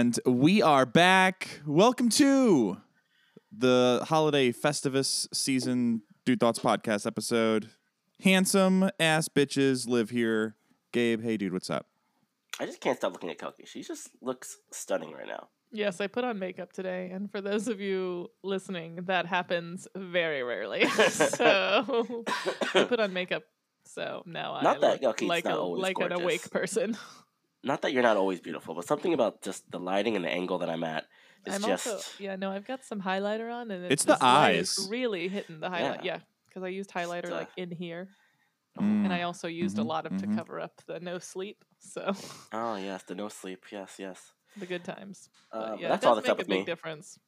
And we are back. Welcome to the holiday Festivus season Dude Thoughts podcast episode. Handsome ass bitches live here. Gabe, hey dude, what's up? I just can't stop looking at Kelky. She just looks stunning right now. Yes, I put on makeup today, and for those of you listening, that happens very rarely. so I put on makeup, so now I Not that- look okay, like not a always like an awake person. Not that you're not always beautiful, but something about just the lighting and the angle that I'm at is I'm just. also yeah no, I've got some highlighter on, and It's the this light is eyes. really hitting the highlight. Yeah. Yeah, because I used highlighter uh, like in here, Mm. and I also used mhm, a lot of mhm. to cover up the no sleep. So Oh yes, the no sleep. Yes, yes. the good times. Uh, But but yeah, that's it all does that's up make with a big me. difference.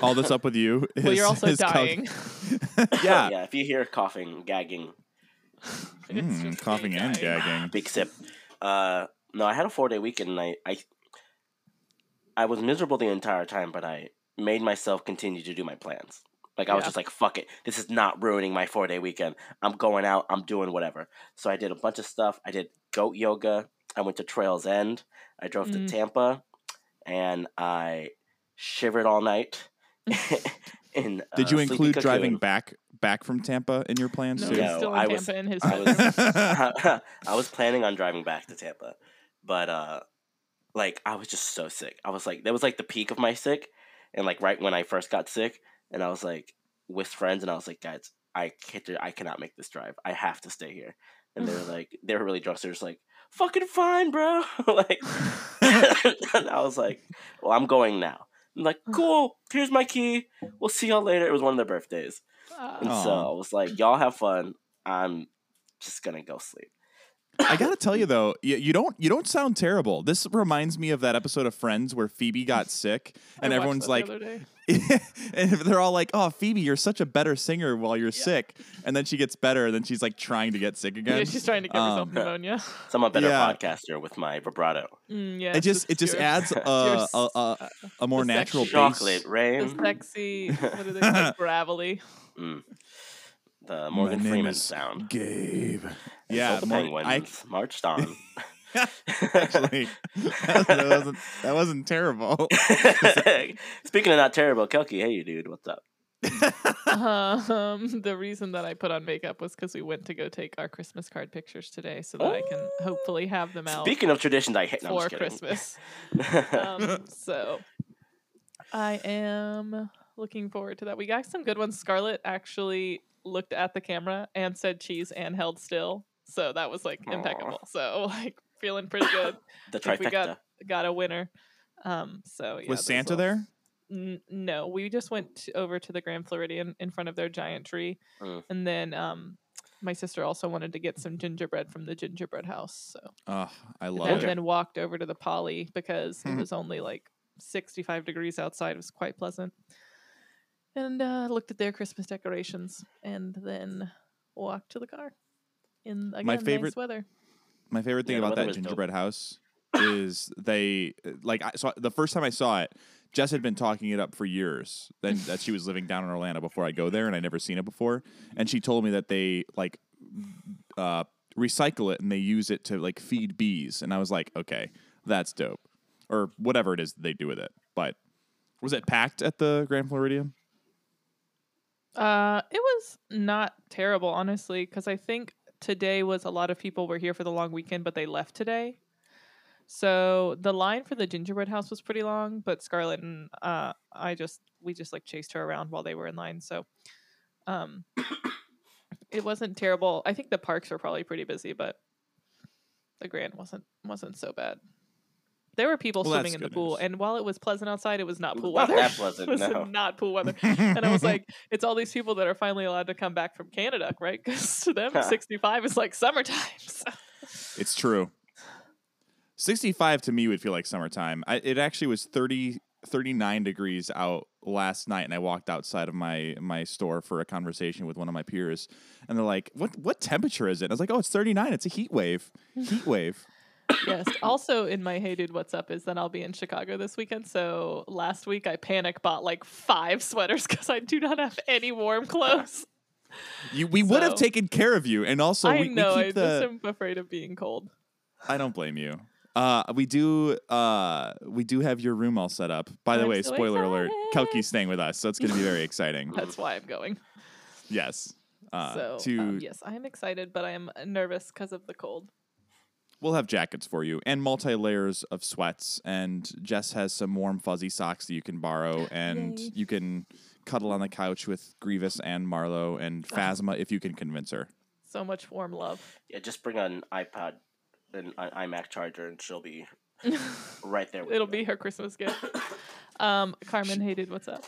All that's up with you. well, you're also is Kel- dying. yeah. yeah. If you hear coughing, gagging, Mm, coughing and dying. gagging. big sip. Uh, no, I had a four day weekend and I, I, I was miserable the entire time, but I made myself continue to do my plans. Like I was Yeah. just like, fuck it, this is not ruining my four day weekend. I'm going out, I'm doing whatever. So I did a bunch of stuff. I did goat yoga. I went to Trails End. I drove to Mm. Tampa, and I shivered all night. in Did uh, you Sleepy include driving back back from Tampa in your plans No, too? he's still in I Tampa was- in his I was- I was planning on driving back to Tampa, but uh, like I was just so sick. I was like, that was like the peak of my sick, and like right when I first got sick, and I was like with friends, and I was like, guys, I can't, I cannot make this drive. I have to stay here. And they were like, they were really drunk. So they're just like, fucking fine, bro. like, and I was like, well, I'm going now. I'm like, cool. Here's my key. We'll see y'all later. It was one of their birthdays. And Uh, so. I was like, y'all have fun. I'm just gonna go sleep. I gotta tell you though, you, you don't you don't sound terrible. This reminds me of that episode of Friends where Phoebe got sick, and watched everyone's that the like, other day. and they're all like, "Oh, Phoebe, you're such a better singer while you're sick," and then she gets better, and then she's like trying to get sick again. Yeah, she's trying to give herself Um, pneumonia. So I'm a better Yeah. podcaster with my vibrato. Mm, yeah, it just it just your- adds a a s- a, a, a more the natural sex- bass. Chocolate the rain. sexy, what are they called? gravelly. Mm. The Morgan My name Freeman is sound. Gabe. And Yeah, the Mor- Penguins marched on. Actually, that wasn't that wasn't terrible. Speaking of not terrible, Kelky, hey you dude, what's up? um, the reason that I put on makeup was because we went to go take our Christmas card pictures today, so that I can hopefully have them out Speaking of traditions, I hate. No, I'm for. Christmas. um, so I am looking forward to that. We got some good ones. Scarlett actually looked at the camera and said cheese and held still, so that was like Aw. impeccable. So like feeling pretty good. the think we trifecta. got got a winner. Um, so yeah, Was Santa little- there? N- no, we just went t- over to the Grand Floridian in front of their giant tree, Mm. and then um, my sister also wanted to get some gingerbread from the gingerbread house. So Oh, I and love then, it. then walked over to the Poly because it Mhm. was only like 65 degrees outside. It was quite pleasant. And uh, looked at their Christmas decorations and then walked to the car in again, My nice favorite- weather. My favorite thing Yeah, about that was dope. gingerbread house is they like I saw the first time I saw it. Jess had been talking it up for years. Then that she was living down in Orlando before I go there, and I never seen it before. And she told me that they like uh, recycle it and they use it to like feed bees. And I was like, okay, that's dope, or whatever it is they do with it. But was it packed at the Grand Floridian? Uh, it was not terrible, honestly, because I think today was a lot of people were here for the long weekend, but they left today. So the line for the gingerbread house was pretty long, but Scarlett and uh, I just we just like chased her around while they were in line. So, um, it wasn't terrible. I think the parks were probably pretty busy, but the Grand wasn't wasn't so bad. There were people Well, swimming in the pool, news. and while it was pleasant outside, it was not It pool was not weather. that pleasant, it was no. not pool weather. And I was like, it's all these people that are finally allowed to come back from Canada, right? Because to them, 65 is like summertime. So. It's true. 65 to me would feel like summertime. I, it actually was 30, 39 degrees out last night, and I walked outside of my my store for a conversation with one of my peers, and they're like, "What what temperature is it?" And I was like, "Oh, it's 39. It's a heat wave. Heat wave." Yes. Also, in my Hey Dude, What's Up is that I'll be in Chicago this weekend. So last week I panic bought like five sweaters because I do not have any warm clothes. You, we would have taken care of you, and also I we, we know. keep I the. just am afraid of being cold. I don't blame you. Uh, we do. Uh, we do have your room all set up. By the I'm way, so spoiler alert: excited. Kelky's staying with us, so it's going to be very exciting. That's why I'm going. yes. Uh, so to um, yes, I am excited, but I am nervous because of the cold. We'll have jackets for you and multi layers of sweats, and Jess has some warm fuzzy socks that you can borrow, and Yay. you can cuddle on the couch with Grievous and Marlowe and Phasma if you can convince her. So much warm love. Yeah, just bring an iPod, an iMac charger, and she'll be right there. With It'll you. be her Christmas gift. Um, Carmen hated. What's up?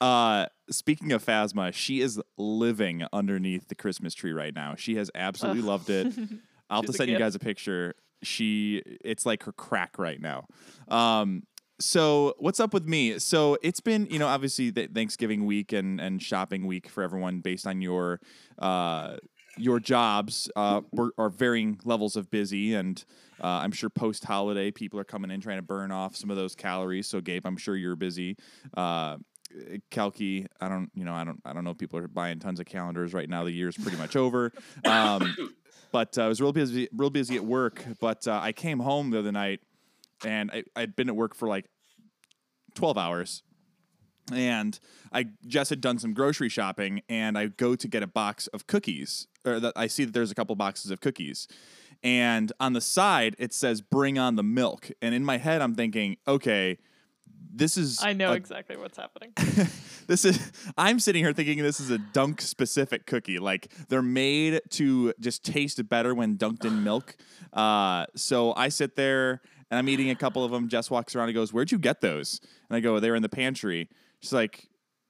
Uh, speaking of Phasma, she is living underneath the Christmas tree right now. She has absolutely Ugh. loved it. I'll have She's to send you guys a picture. She, it's like her crack right now. Um, so what's up with me? So it's been, you know, obviously the Thanksgiving week and and shopping week for everyone based on your uh your jobs uh are varying levels of busy and uh, I'm sure post holiday people are coming in trying to burn off some of those calories. So Gabe, I'm sure you're busy. Uh, Kalki, I don't, you know, I don't, I don't know if people are buying tons of calendars right now. The year's pretty much over. Um, but uh, I was real busy, real busy at work. But uh, I came home the other night, and I, I'd been at work for like twelve hours, and I just had done some grocery shopping, and I go to get a box of cookies, or that I see that there's a couple boxes of cookies. And on the side, it says "Bring on the milk," and in my head, I'm thinking, okay, this is I know a exactly what's happening. this is I'm sitting here thinking this is a dunk specific cookie. Like they're made to just taste better when dunked in milk. Uh, so I sit there and I'm eating a couple of them. Jess walks around and goes, "Where'd you get those?" And I go, "They were in the pantry." She's like,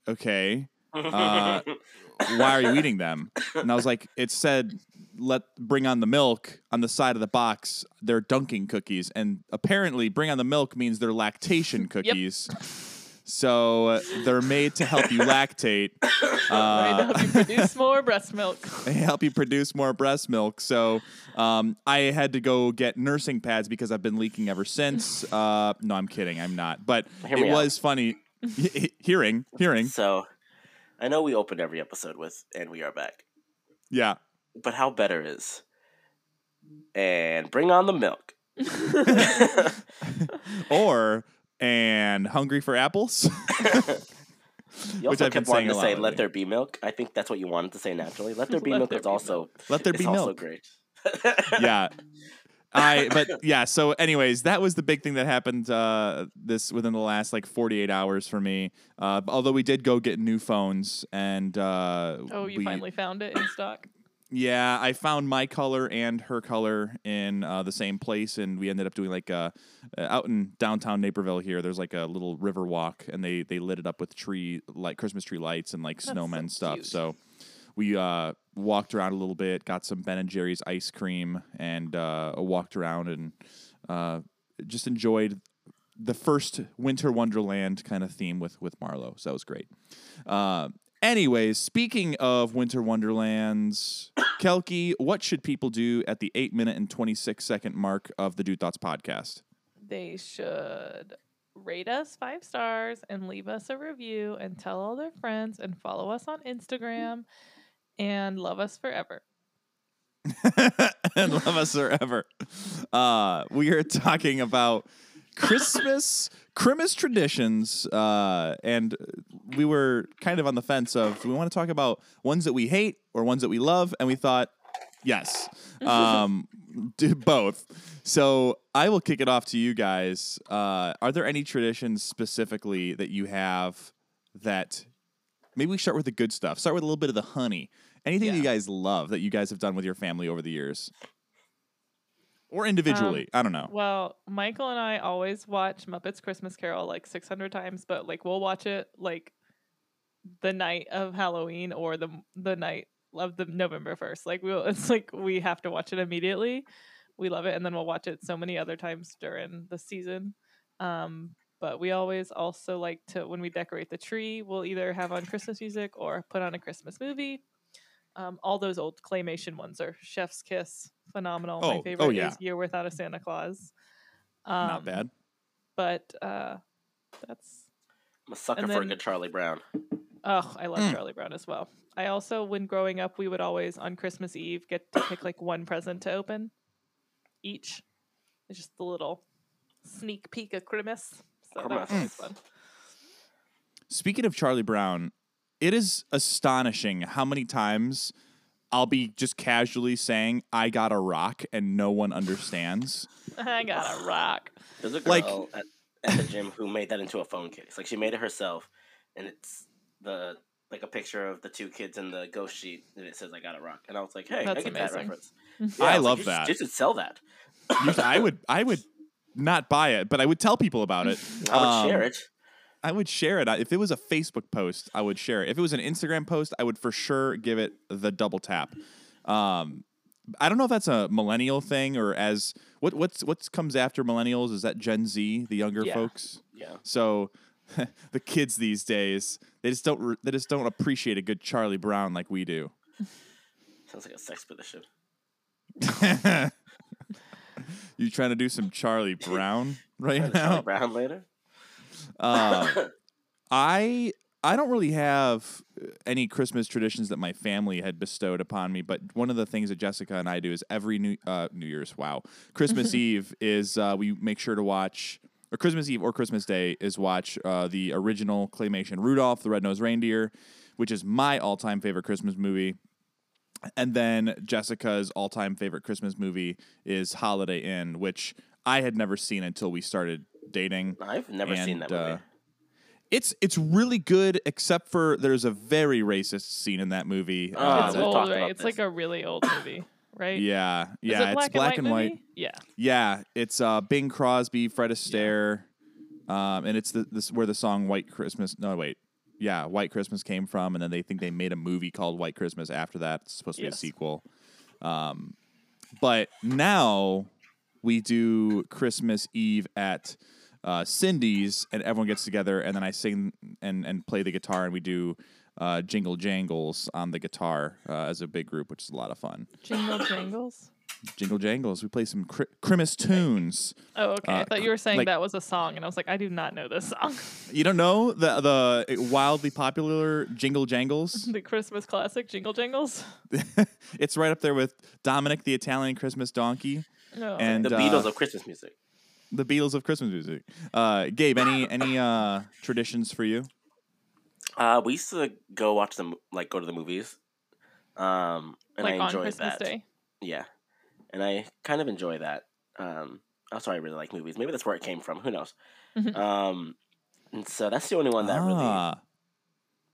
"Okay, uh, why are you eating them?" And I was like, "It said." Let bring on the milk on the side of the box. They're dunking cookies, and apparently, bring on the milk means they're lactation cookies. So uh, they're made to help you lactate. Right to Uh, help you produce more breast milk. they help you produce more breast milk. So um, I had to go get nursing pads because I've been leaking ever since. Uh, no, I'm kidding. I'm not. But Hear it me out. was funny. hearing, hearing. So, I know we opened every episode with "and we are back," Yeah. But how better is and bring on the milk. Or and hungry for apples. You Which also I've kept wanting to say "Let there be milk." I think that's what you wanted to say naturally. "Let there be Let milk" there is be also Let there is be also milk. great. yeah. I but yeah, so anyways, that was the big thing that happened uh this within the last like 48 hours for me. Uh although we did go get new phones and uh Oh, you we, finally found it in stock. Yeah, I found my color and her color in uh, the same place, and we ended up doing like uh, uh, out in downtown Naperville here. There's like a little river walk, and they they lit it up with tree like Christmas tree lights and like so snowmen stuff. cute. So we uh, walked around a little bit, got some Ben and Jerry's ice cream, and uh, walked around and uh, just enjoyed the first Winter Wonderland kind of theme with with Marlowe. So that was great. Uh, anyways, speaking of Winter Wonderlands, Kelky, what should people do at the eight minute and twenty six second mark of the Dude Thoughts podcast? They should rate us five stars and leave us a review and tell all their friends and follow us on Instagram and love us forever. and love us forever. Uh, we are talking about Christmas, Christmas traditions, uh, and we were kind of on the fence of we want to talk about ones that we hate or ones that we love, and we thought yes, um, do both. So I will kick it off to you guys. Uh, are there any traditions specifically that you have that maybe we start with the good stuff? Start with a little bit of the honey. Anything that you guys love that you guys have done with your family over the years? Or individually. I don't know. Well, Michael and I always watch Muppets Christmas Carol like 600 times, but like we'll watch it like the night of Halloween or the the night of the November 1st. Like we'll it's like we have to watch it immediately. We love it and then we'll watch it so many other times during the season. Um but we always also like to when we decorate the tree, we'll either have on Christmas music or put on a Christmas movie. Um, all those old claymation ones are Chef's Kiss, phenomenal. Oh, My oh, favorite yeah. is Year Without a Santa Claus. Um, Not bad. But uh, that's I'm a sucker And for a good Charlie Brown. oh, I love Mm. Charlie Brown as well. I also, when growing up, we would always on Christmas Eve get to pick like one present to open each. It's just a little sneak peek of Christmas. So that Christmas. fun. Speaking of Charlie Brown, it is astonishing how many times I'll be just casually saying I got a rock and no one understands. I got a rock. There's a girl Like- at, at the gym who made that into a phone case. Like she made it herself, and it's the like a picture of the two kids in the ghost sheet, and it says "I got a rock." And I was like, "Hey, That's I get amazing. that reference." I was love like, you should- that. You should sell that. I would I would not buy it, but I would tell people about it. I would Um, share it. I would share it. If it was a Facebook post, I would share it. If it was an Instagram post, I would for sure give it the double tap. Um, I don't know if that's a millennial thing or as what what's what comes after millennials is that Gen Z, the younger Yeah. folks. Yeah. So the kids these days, they just don't they just don't appreciate a good Charlie Brown like we do. Sounds like a sex position. you trying to do some Charlie Brown right now? Charlie? Brown later. Uh, I I don't really have uh, any Christmas traditions that my family had bestowed upon me, but one of the things that Jessica and I do is every New uh, New Year's, wow, Christmas Eve is uh, we make sure to watch. Or Christmas Eve or Christmas Day is watch uh, the original claymation Rudolph the Red-Nosed Reindeer, which is my all-time favorite Christmas movie. And then Jessica's all-time favorite Christmas movie is Holiday Inn, which I had never seen until we started dating. I've never seen that movie. uh, it's it's really good, except for there's a very racist scene in that movie. Oh, Uh, it's old, right? about It's like a really old movie, right? yeah, Is yeah, it it's black black and and white. white. movie? Yeah. Yeah, it's uh, Bing Crosby, Fred Astaire, um, and it's the, this where the song "White Christmas." No, wait, yeah, "White Christmas" came from, and then they think they made a movie called "White Christmas" after that. It's supposed to be a sequel. Um, but now we do Christmas Eve at uh, Cindy's, and everyone gets together, and then I sing and and play the guitar, and we do. Uh, jingle jangles on the guitar uh, as a big group, which is a lot of fun. Jingle jangles. Jingle jangles. We play some Christmas tunes. Oh, okay. I Uh, thought you were saying like- that was a song, and I was like, I do not know this song. You don't know the the wildly popular Jingle Jangles? the Christmas classic, Jingle Jangles. it's right up there with Dominic the Italian Christmas Donkey, No. and the uh, Beatles of Christmas music. the Beatles of Christmas music. Uh, Gabe, any any uh, traditions for you? Uh, we used to go watch them, like go to the movies. Um, and like I on enjoyed that. Day. Yeah, and I kind of enjoy that. Um, also, I really like movies. Maybe that's where it came from. Who knows? Mhm. um, and so that's the only one that really ah,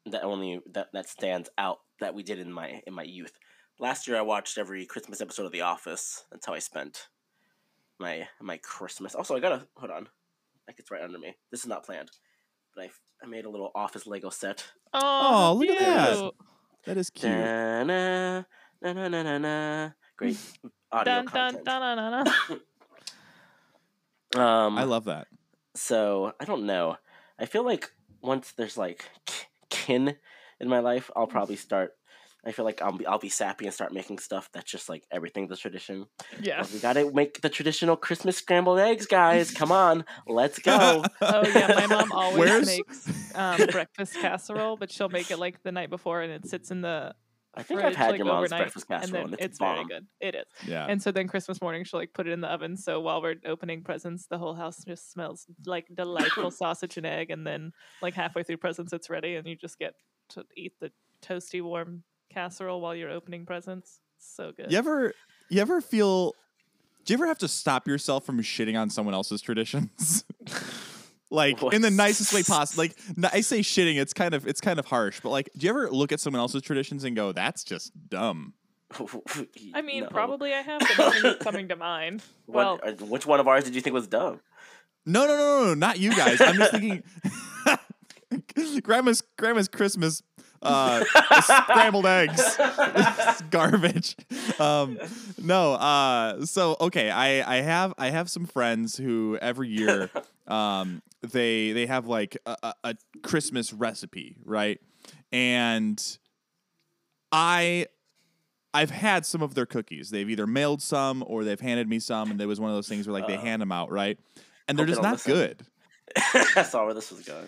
that only that that stands out that we did in my in my youth. Last year, I watched every Christmas episode of The Office. That's how I spent my my Christmas. Also, I gotta hold on. Like it's right under me. This is not planned, but I I made a little Office Lego set. Oh, Oh, look at that. that is cute. Da-na, na-na-na-na-na. Great audio Dun, dun, content. dun, dun, dun, dun. Um, I love that. so I don't know. I feel like once there's like k- kin in my life, I'll probably start. I feel like I'll be I'll be sappy and start making stuff that's just like everything's a tradition. Yeah. Like, we gotta make the traditional Christmas scrambled eggs, guys. Come on, let's go. Oh yeah, my mom always Where's- makes um, breakfast casserole, but she'll make it like the night before, and it sits in the I think fridge I've had like your mom's overnight, breakfast and casserole, then and, it's, it's very good. It is. Yeah. And so then Christmas morning, she'll like put it in the oven. So while we're opening presents, the whole house just smells like delightful sausage and egg. And then like halfway through presents, it's ready, and you just get to eat the toasty warm casserole while you're opening presents. So good. you ever you ever feel? Do you ever have to stop yourself from shitting on someone else's traditions? like in the nicest way possible. Like I say shitting, it's kind of it's kind of harsh, but like, do you ever look at someone else's traditions and go, "That's just dumb"? I mean, No. probably I have, but nothing's coming to mind. Well, What, uh, which one of ours did you think was dumb? No, no, no, no, no, not you guys. I'm just thinking, grandma's grandma's Christmas uh, scrambled eggs, garbage. Um, no, uh, so okay, I I have I have some friends who every year um, they they have like a, a, Christmas recipe, right? And I I've had some of their cookies. They've either mailed some or they've handed me some, and there was one of those things where like they Uh, hand them out, right? And they're just not listen. good. I saw where this was going.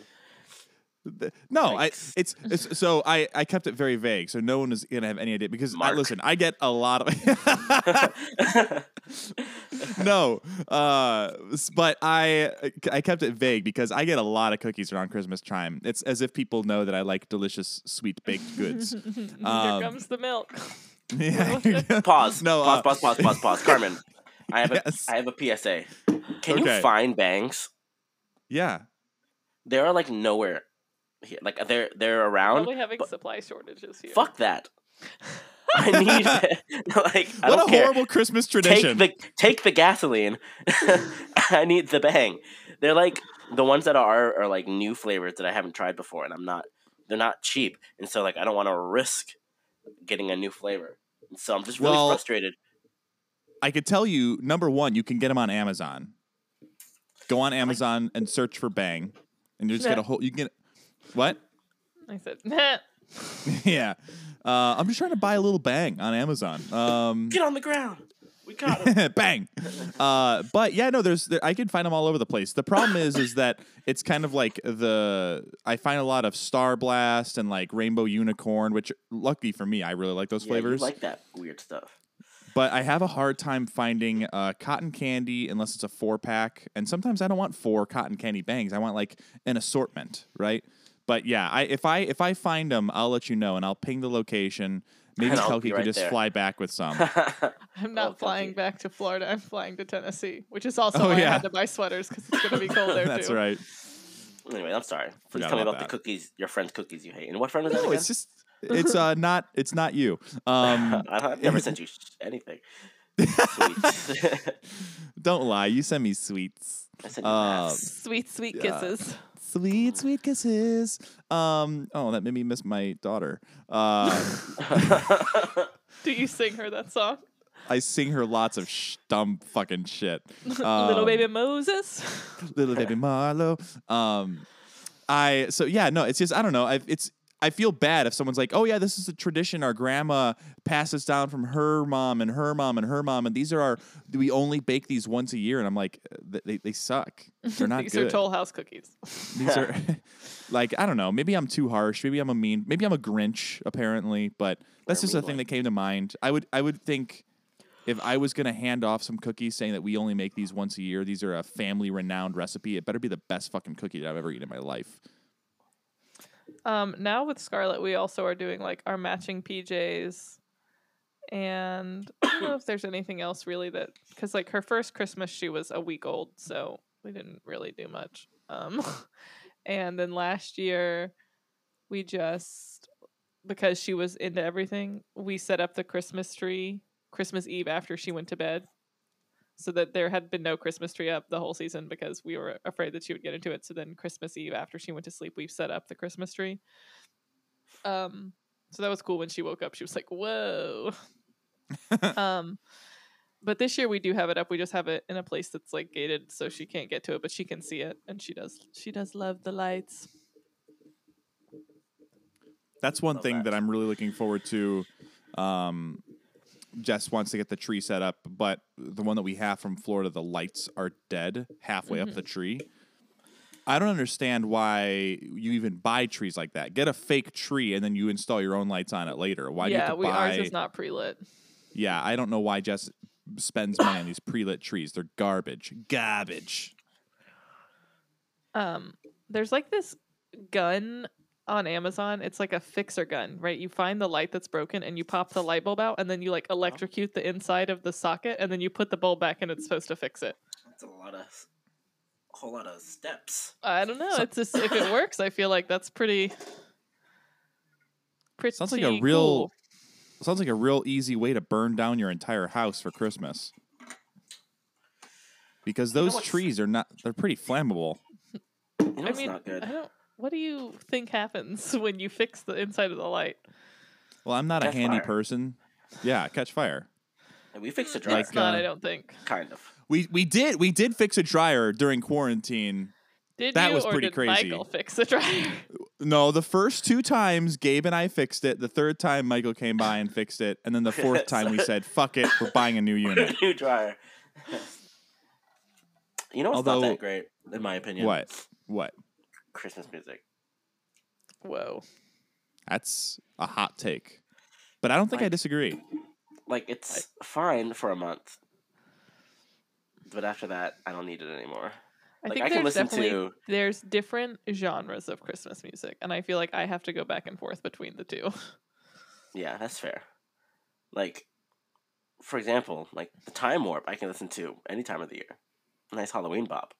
No, I it's, it's so I I kept it very vague, so no one is gonna have any idea because I, listen, I get a lot of no, uh, but I I kept it vague because I get a lot of cookies around Christmas time. It's as if people know that I like delicious sweet baked goods. Here Um, comes the milk. yeah. pause. No, pause, uh, pause. Pause. Pause. Pause. Carmen, I have a Yes. I have a PSA. Can Okay. you find bangs? yeah. They are like nowhere here. Like they're they're around. Probably having but- supply shortages here. Fuck that. I need like I what don't a care. horrible Christmas tradition. take tradition. the take the gasoline. I need the bang. They're like the ones that are are like new flavors that I haven't tried before, and I'm not. They're not cheap, and so like I don't want to risk getting a new flavor. And so I'm just really Well- frustrated. I could tell you, number one, you can get them on Amazon. Go on Amazon and search for Bang, and you just get a whole. You can get what? I said, nah. yeah. Uh, I'm just trying to buy a little Bang on Amazon. Um, Get on the ground. We got him. bang. Uh, but yeah, no, there's there, I can find them all over the place. The problem is, is that it's kind of like the I find a lot of Star Blast and like Rainbow Unicorn, which lucky for me, I really like those Yeah, you flavors. like that weird stuff. but I have a hard time finding uh, cotton candy unless it's a four pack, and sometimes I don't want four cotton candy bangs. I want like an assortment, right? But yeah, I if I if I find them, I'll let you know, and I'll ping the location. Maybe And I'll Kelky could just there. fly back with some. I'm not Oh, flying back to Florida. I'm flying to Tennessee, which is also Oh, why yeah. I had to buy sweaters because it's going to be cold there That's too. right. anyway, I'm sorry. Please Forgot tell me about about that. the cookies, your friend's cookies you hate. And what friend is that No, again? it's just it's uh not it's not you. Um, I- I've never sent you anything. Sweet. don't lie, you send me sweets. I sent you Uh, ass. Sweet, sweet Yeah. kisses. Sweet, sweet kisses. Um, oh, that made me miss my daughter. Uh, Do you sing her that song? I sing her lots of sh- dumb fucking shit. Little Um, baby Moses. little baby Marlowe. Um, I so yeah, no, it's just I don't know. I, it's I feel bad if someone's like, oh yeah, this is a tradition our grandma passes down from her mom and her mom and her mom, and these are our we only bake these once a year, and I'm like, uh, they they suck. They're not These good. are Toll House cookies. These are like I don't know. Maybe I'm too harsh. Maybe I'm a mean. Maybe I'm a Grinch. Apparently, but that's Or just a thing one. that came to mind. I would I would think if I was gonna hand off some cookies saying that we only make these once a year, these are a family renowned recipe. It better be the best fucking cookie that I've ever eaten in my life. Um, now with Scarlett, we also are doing like our matching PJs, and I don't know if there's anything else really that because like her first Christmas she was a week old, so we didn't really do much. Um, and then last year we just because she was into everything, we set up the Christmas tree Christmas Eve after she went to bed. So that there had been no Christmas tree up the whole season because we were afraid that she would get into it. So then Christmas Eve after she went to sleep, we've set up the Christmas tree. Um, so that was cool when she woke up. She was like, "Whoa!" um, but this year we do have it up. We just have it in a place that's like gated, so she can't get to it, but she can see it, and she does. She does love the lights. That's one Love thing that. that I'm really looking forward to. Um, Jess wants to get the tree set up, but the one that we have from Florida, the lights are dead halfway up the tree. I don't understand why you even buy trees like that. Get a fake tree and then you install your own lights on it later. Why do you yeah, have to we buy? ours is not pre lit. yeah, I don't know why Jess spends money on these pre-lit trees. They're garbage. Garbage. um there's like this gun on Amazon. It's like a fixer gun, right? You find the light that's broken and you pop the light bulb out and then you like electrocute the inside of the socket and then you put the bulb back and it's supposed to fix it. That's a lot of, a whole lot of steps. I don't know. So- it's just if it works, I feel like that's pretty pretty Sounds like a real cool. sounds like a real easy way to burn down your entire house for Christmas. Because know those what's- trees are not they're pretty flammable. You know, I mean, not good. I don't what do you think happens when you fix the inside of the light? Well, I'm not a handy fire. person. Yeah, catch fire. And we fixed the dryer, It's not, uh, I don't think. kind of. We we did we did fix a dryer during quarantine. Did that you was or pretty did crazy. Michael fix the dryer? No, the first two times Gabe and I fixed it. The third time Michael came by and fixed it, and then the fourth time we said, "Fuck it, we're buying a new unit." New dryer. you know what's not that great, in my opinion? What? What? Christmas music. Whoa. That's a hot take, but I don't think I disagree. Like it's fine for a month, but after that, I don't need it anymore. I Like, think I can listen to- there's different genres of Christmas music, and I feel like I have to go back and forth between the two. Yeah, that's fair. Like, for example, like the Time Warp, I can listen to any time of the year. Nice Halloween bop.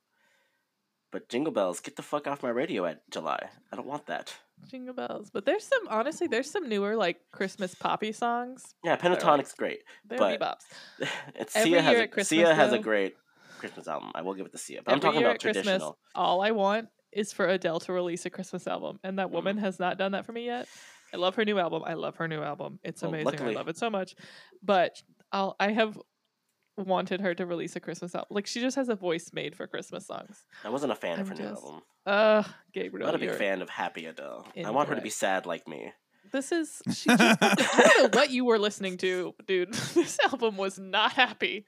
But Jingle Bells, get the fuck off my radio at July. I don't want that. Jingle bells, but there's some honestly, there's some newer like Christmas poppy songs. Yeah, Pentatonix great. They're But- bebops. It's Every Sia has year a Sia has a great Christmas album. I will give it to Sia. But I'm talking year about at Christmas, traditional. all I want is for Adele to release a Christmas album, and that mm. woman has not done that for me yet. I love her new album. I love her new album. It's Well, amazing. luckily- I love it so much. But I'll I have wanted her to release a Christmas album. Like she just has a voice made for Christmas songs. I wasn't a fan of I'm her new album. Uh, I'm Gabriel, not a big fan of Happy Adele. I want her to be sad like me. This is she just, I don't know what you were listening to, dude. This album was not happy.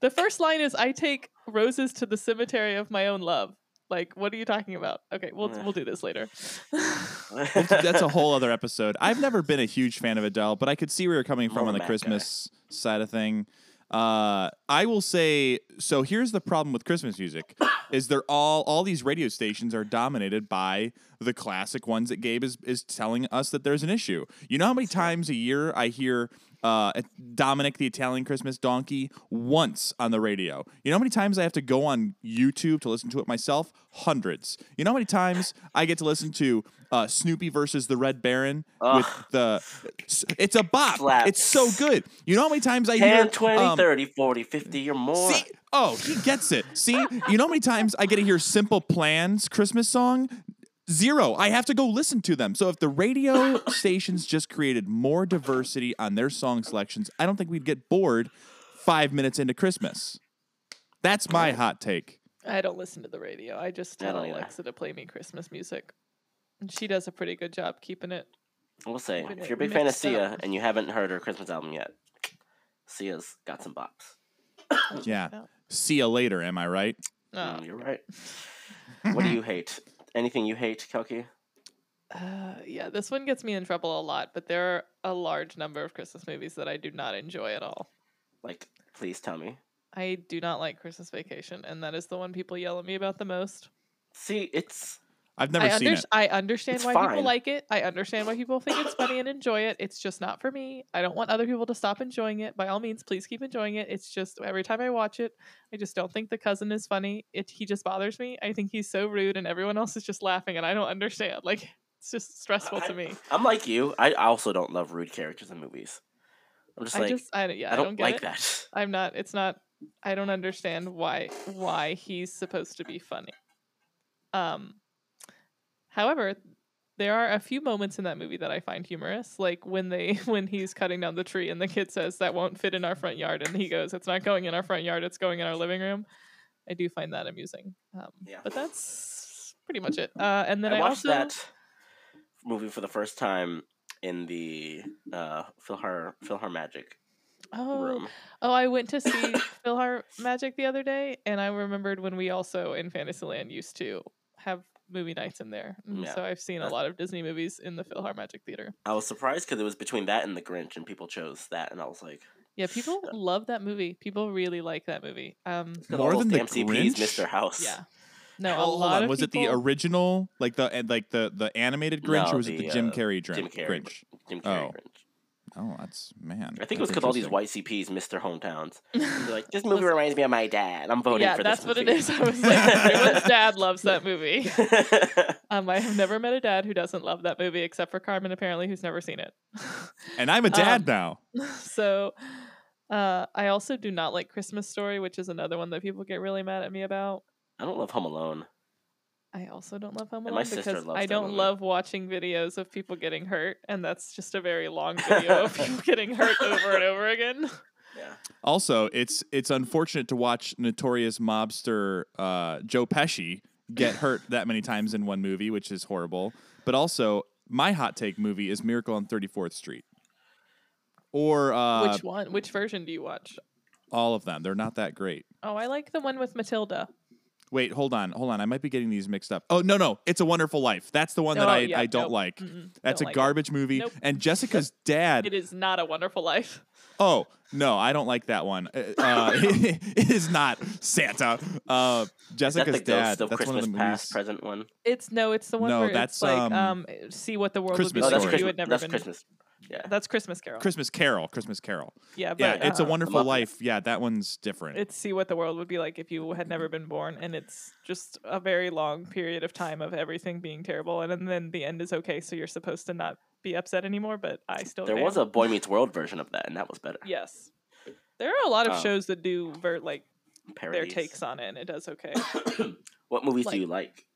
The first line is I take roses to the cemetery of my own love. Like, what are you talking about? Okay, we'll we'll do this later. That's a whole other episode. I've never been a huge fan of Adele, but I could see where you're coming from More on the Mac guy. Christmas side of thing. Uh, I will say so. Here's the problem with Christmas music: is they're all all these radio stations are dominated by the classic ones that Gabe is is telling us that there's an issue. You know how many times a year I hear uh, Dominic the Italian Christmas Donkey once on the radio? You know how many times I have to go on YouTube to listen to it myself? Hundreds. You know how many times I get to listen to uh, Snoopy versus the Red Baron with the? It's a bop. Slaps. It's so good. You know how many times I 10, hear 20, um, 30, 40, 50 or more. See, oh, he gets it. See, you know how many times I get to hear Simple Plans Christmas song? Zero. I have to go listen to them. So if the radio stations just created more diversity on their song selections, I don't think we'd get bored five minutes into Christmas. That's my hot take. I don't listen to the radio. I just I tell don't either. Alexa to play me Christmas music. And she does a pretty good job keeping it. We'll say, Keeping if it you're a big fan of mixed Sia up. and you haven't heard her Christmas album yet, Sia's got some bops. Yeah. See you later. Am I right? Oh, Mm, you're right. what do you hate? Anything you hate, Kelki? Uh, yeah, this one gets me in trouble a lot, but there are a large number of Christmas movies that I do not enjoy at all. Like, please tell me. I do not like Christmas Vacation, and that is the one people yell at me about the most. See, it's I've never I, seen under- it. I understand It's why fine. people like it. I understand why people think it's funny and enjoy it. It's just not for me. I don't want other people to stop enjoying it. By all means, please keep enjoying it. It's just every time I watch it, I just don't think the cousin is funny. It he just bothers me. I think he's so rude, and everyone else is just laughing, and I don't understand. Like it's just stressful to me. I'm like you. I also don't love rude characters in movies. I'm just I like, just I yeah I don't, get like it. that. I'm not. It's not. I don't understand why why he's supposed to be funny. Um. However, there are a few moments in that movie that I find humorous, like when they when he's cutting down the tree and the kid says that won't fit in our front yard, and he goes, "It's not going in our front yard. It's going in our living room." I do find that amusing. Um, Yeah. But that's pretty much it. Uh, and then I I, watched also that movie for the first time in the uh, Philhar PhilharMagic oh room. Oh, I went to see Philhar Magic the other day, and I remembered when we also in Fantasyland used to have movie nights in there. Yeah. So I've seen a lot of Disney movies in the PhilharMagic Theater. I was surprised because it was between that and The Grinch, and people chose that, and I was like, Yeah, people Yeah. love that movie. People really like that movie. Um, More than The MCP's Grinch? Mr. House. yeah. No, a hold lot on. of Was it the original, like the and like the the animated Grinch, No, or was it the, the Jim uh, Carrey Drin- Jim Carrey Grinch? Jim Carrey Oh. Grinch. Oh, that's man. I think it was because all these interesting. white CPs missed their hometowns. They're like, this movie reminds me of my dad. I'm voting yeah, for that's this what it movie. is. I was like, everyone's dad loves that movie. Um, I have never met a dad who doesn't love that movie, except for Carmen, apparently, who's never seen it. And I'm a dad Um, now. so uh I also do not like Christmas Story, which is another one that people get really mad at me about. I don't love Home Alone. I also don't love Home And my Alone sister because loves I don't movie. love watching videos of people getting hurt, and that's just a very long video of people getting hurt over and over again. Yeah. Also, it's it's unfortunate to watch notorious mobster uh, Joe Pesci get hurt that many times in one movie, which is horrible. But also, my hot take movie is Miracle on 34th Street, or uh, Which one? Which version do you watch? all of them. They're not that great. Oh, I like the one with Matilda. Wait, hold on, hold on. I might be getting these mixed up. Oh no, no, it's a Wonderful Life. That's the one that Oh, I, yeah, I don't nope. like. Mm-mm, That's don't a like it. garbage movie. Nope. And Jessica's dad. It is not a wonderful life. Oh no, I don't like that one. Uh, uh, it is not Santa. Uh, Is that Jessica's the dad. Ghost of That's one of Christmas the Past, present one? It's no, it's the one No, where that's, it's like um, um, see what the world Christmas would be that's like Story. if you had never That's been. Christmas. Yeah. That's Christmas Carol. Christmas Carol. Christmas Carol. yeah, but Yeah, it's a uh, Wonderful Muppets. Life. Yeah, that one's different. It's see what the world would be like if you had never been born, and it's just a very long period of time of everything being terrible, and, and then the end is okay, so you're supposed to not be upset anymore. But I still There am. was a Boy Meets World version of that, and that was better. yes. There are a lot of Oh. shows that do ver- like Parodies. their takes on it, and it does okay. what movies Like- do you like?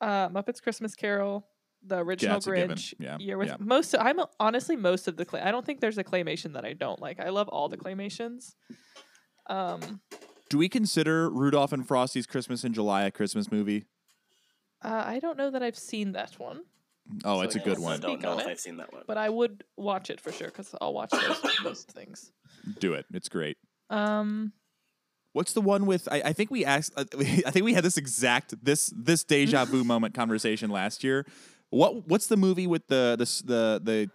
uh, Muppets Christmas Carol, the original it's a given. Grinch. Yeah, Year with yeah. most. I'm honestly most of the clay. I don't think there's a claymation that I don't like. I love all the claymations. Um, Do we consider Rudolph and Frosty's Christmas in July a Christmas movie? uh, I don't know that I've seen that one, Oh, So it's a good one. I don't know on if it. I've seen that one. but I would watch it for sure because I'll watch those, those things. Do it. It's great. Um, What's the one with? I, I think we asked. Uh, I think we had this exact this this deja vu moment conversation last year. What What's the movie with the the s- the the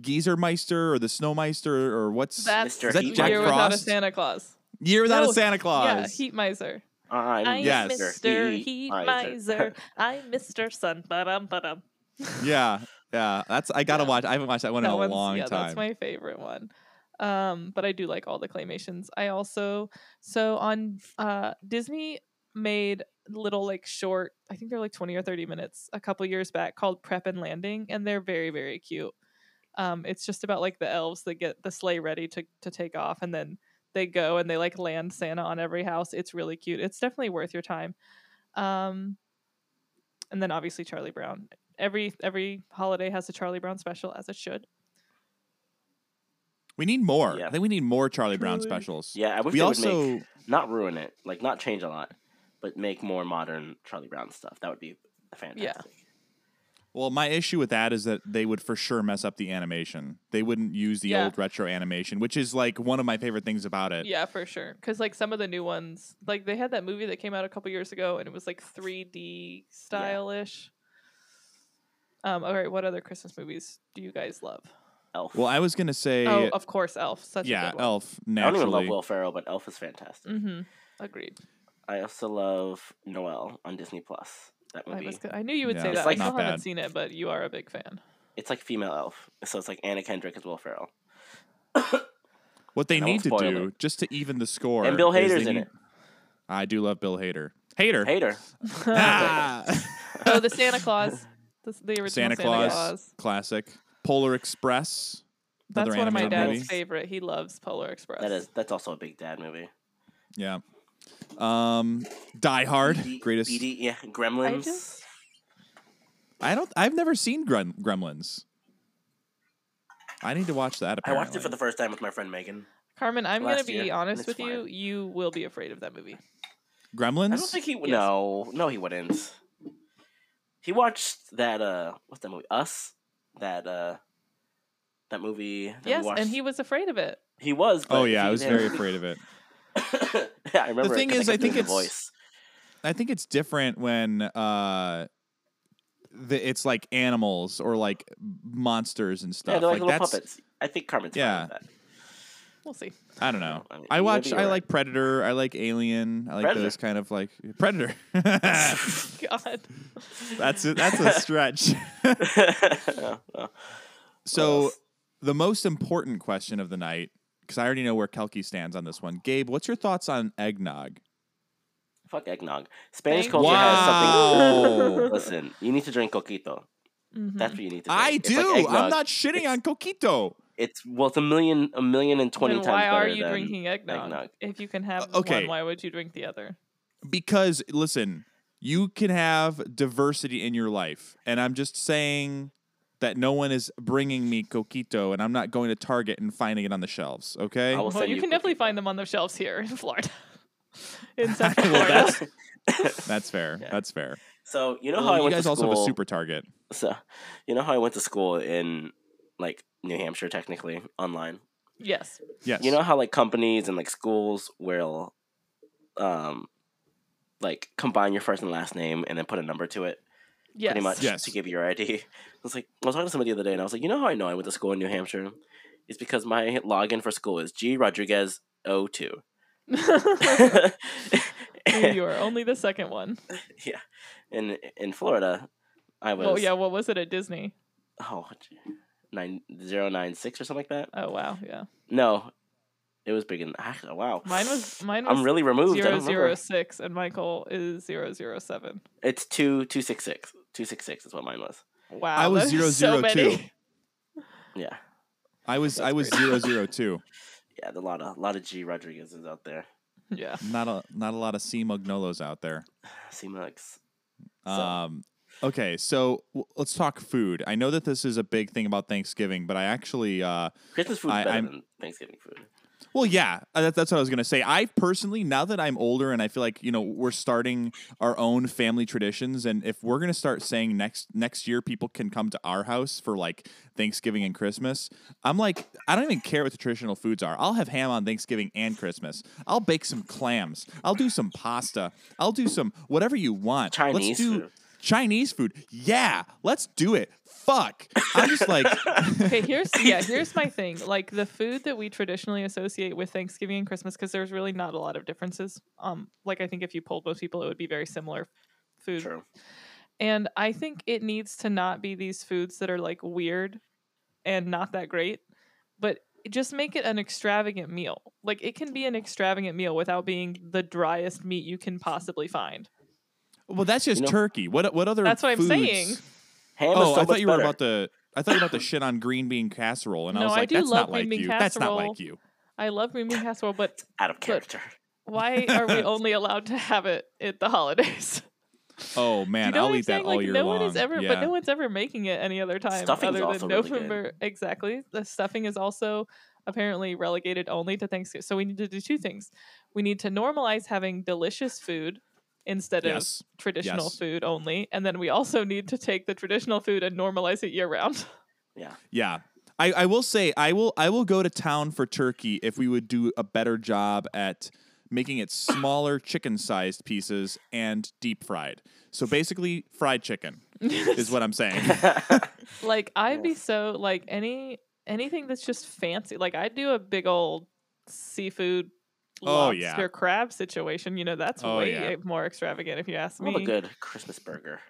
Geezermeister or the Snowmeister or what's that's Mr. Is that Heat Jack Year Without a Frost? Santa Claus. Year Without No, a Santa Yeah, Heat Miser. I'm I'm Yes. Mr. Heat Miser. I'm Mr. Sun. Ba-dum, ba-dum. yeah, yeah. That's I gotta Yeah. watch. I haven't watched that one that in a one's, long yeah, time. that's my favorite one. Um, but I do like all the claymations. I also so on uh Disney made little like short, I think they're like 20 or 30 minutes a couple years back called Prep and Landing and they're very very cute. Um it's just about like the elves that get the sleigh ready to to take off and then they go and they like land Santa on every house. It's really cute. It's definitely worth your time. Um and then obviously Charlie Brown. Every every holiday has a Charlie Brown special as it should. we need more. Yeah. I think we need more Charlie Brown specials. Yeah, I wish we they also would make not ruin it, like not change a lot, but make more modern Charlie Brown stuff. That would be fantastic. Yeah. Well, my issue with that is that they would for sure mess up the animation. They wouldn't use the Yeah. old retro animation, which is like one of my favorite things about it. Yeah, for sure. Because like some of the new ones, like they had that movie that came out a couple years ago, and it was like 3D stylish. Um. All right. What other Christmas movies do you guys love? Elf. Well, I was gonna say, oh, of course, Elf. Such yeah, a good one. Elf naturally. I don't even love naturally. Will Ferrell, but Elf is fantastic. Mm-hmm. Agreed. I also love Noelle on Disney Plus. That I movie. was. go- I knew you would Yeah, say it's that. like I still haven't seen it, but you are a big fan. It's like female Elf, so it's like Anna Kendrick as Will Ferrell. What they need to do it. just to even the score, And Bill is they Hader's in need- it. I do love Bill Hader. Hader. Hater. Ah! oh, the Santa Claus. The, the original Santa Santa, Claus, Claus. classic. Polar Express. That's one of my dad's movie. favorite. He loves Polar Express. That is that's also a big dad movie. Yeah. Um, Die Hard, BD greatest. BD, yeah, I Gremlins. just. I don't. I've never seen Grem- Gremlins. I need to watch that. I watched it for the first time with my friend Megan. Carmen, I'm gonna be year, honest with it's you. You will be afraid of that movie. Gremlins. I don't think he. Yes. No, no, he wouldn't. He watched that. Uh, what's that movie? Us. That. uh That movie. That we yes, watched. and he was afraid of it. He was. oh yeah, he I was very afraid of it. Yeah, I remember. it thing 'cause is, I kept think it's- voice. I think it's different when uh, the, it's like animals or like monsters and stuff. Yeah, they're like, little that's. puppets. I think Carmen's Yeah. fine. We'll see. I don't know. I mean, I watch. I like Predator. I like Alien. I like Predator. those kind of like Predator. God. that's a, that's a stretch. Yeah, yeah. so the most important question of the night, because I already know where Kelky stands on this one. Gabe, what's your thoughts on eggnog? Fuck eggnog. Spanish Thank culture has something. Wow. Listen, you need to drink coquito. Mhm. That's what you need to. Drink. I It's do. like I'm not shitting on coquito. It's well, it's a million, a million and twenty Then times why are better you than drinking eggnog? eggnog. If you can have Uh, okay. one, why would you drink the other? because listen, you can have diversity in your life, and I'm just saying that no one is bringing me coquito, and I'm not going to Target and finding it on the shelves. Okay. I Well, you you can definitely find them on the shelves here in Florida. in Central Well, Florida. that's- That's fair. Yeah. That's fair. So you know Well, how I you went guys to also school. have a super Target. So you know how I went to school in like New Hampshire, technically online. yes. Yes. You know how like companies and like schools will, um, like combine your first and last name and then put a number to it, Yes. pretty much Yes. to give you your ID. I was like, I was talking to somebody the other day, and I was like, you know how I know I went to school in New Hampshire? It's because my login for school is G Rodriguez 02. you are only the second one. yeah, in in Florida, I was Oh yeah, what was it at Disney? oh nine zero nine six or something like that. Oh wow, yeah. No, it was big. In, actually, wow, Mine was mine was I'm really removed. I zero don't zero remember. six, and Michael is zero zero seven. It's two two six six. Two six six is what mine was. Wow, I was that so two. Yeah, I was That's I was zero zero two. yeah. A lot of a lot of G Rodriguez's out there. Yeah. Not a not a lot of C Magnolos out there. C Mugs. So- Um, okay, so w- let's talk food. I know that this is a big thing about Thanksgiving, but I actually, uh, Christmas food better I'm- than Thanksgiving food. Well, yeah, uh, that, that's what I was gonna say. I personally, now that I'm older and I feel like you know we're starting our own family traditions, and if we're gonna start saying next next year people can come to our house for like Thanksgiving and Christmas, I'm like, I don't even care what the traditional foods are. I'll have ham on Thanksgiving and Christmas. I'll bake some clams. I'll do some pasta. I'll do some whatever you want. Chinese let's do food. Chinese food. Yeah, let's do it. Fuck. I'm just like, Okay, here's yeah, here's my thing. Like the food that we traditionally associate with Thanksgiving and Christmas, because there's really not a lot of differences. Um, like I think if you polled most people, it would be very similar food. True. And I think it needs to not be these foods that are like weird and not that great, but just make it an extravagant meal. Like it can be an extravagant meal without being the driest meat you can possibly find. Well, that's just You know- turkey. What what other? That's what I'm saying. Ham is Oh, so I thought you were better. about the. I thought you were about the shit on green bean casserole, and I No, was I like, do "That's love not like green bean you. That's not casserole. like you." I love green bean casserole, but out of character. why are we only allowed to have it at the holidays? Oh Do you man, know I'll what I'm eat that all like, year no long. one is ever, yeah. but no one's ever making it any other time Stuffing's other also than really. November. Exactly, the stuffing is also apparently relegated only to Thanksgiving. So we need to do two things. We need to normalize having delicious food instead yes. of traditional Yes. food only, and then we also need to take the traditional food and normalize it year round. Yeah. Yeah. I, I will say I will I will go to town for turkey if we would do a better job at making it smaller chicken sized pieces and deep fried. So basically fried chicken is what I'm saying. like I'd be so like any anything that's just fancy. Like I'd do a big old seafood Oh, lobster yeah. crab situation. You know, that's Oh, way yeah. more extravagant if you ask I me. love a good Christmas burger.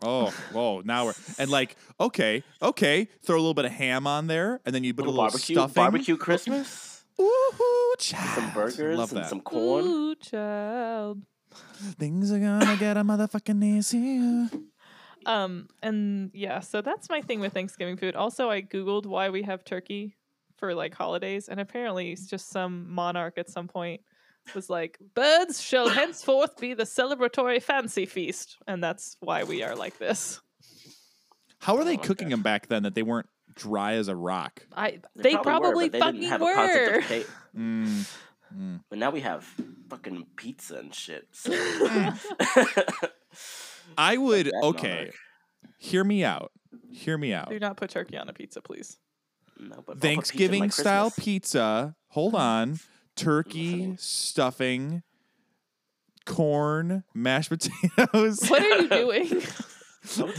Oh, whoa! Now we're and like okay, okay. Throw a little bit of ham on there, and then you put Little a little barbecue, stuffing. barbecue Christmas, Woohoo! some burgers Love and that. some corn. Ooh, child. Things are gonna get a motherfucking easier. Um, and yeah, so that's my thing with Thanksgiving food. Also, I googled why we have turkey for like holidays, and apparently, it's just some monarch at some point was like, "Birds shall henceforth be the celebratory fancy feast," and that's why we are like this. How were they like cooking that. them back then that they weren't dry as a rock? I they, probably, were, but they fucking didn't have were. concept of. Mm, mm. But now we have fucking pizza and shit. So. I would okay. monarch. Hear me out. Hear me out. Do not put turkey on a pizza, please. No, but I'll pizza Thanksgiving style pizza. Hold on. Turkey, stuffing, corn, mashed potatoes. What are you doing?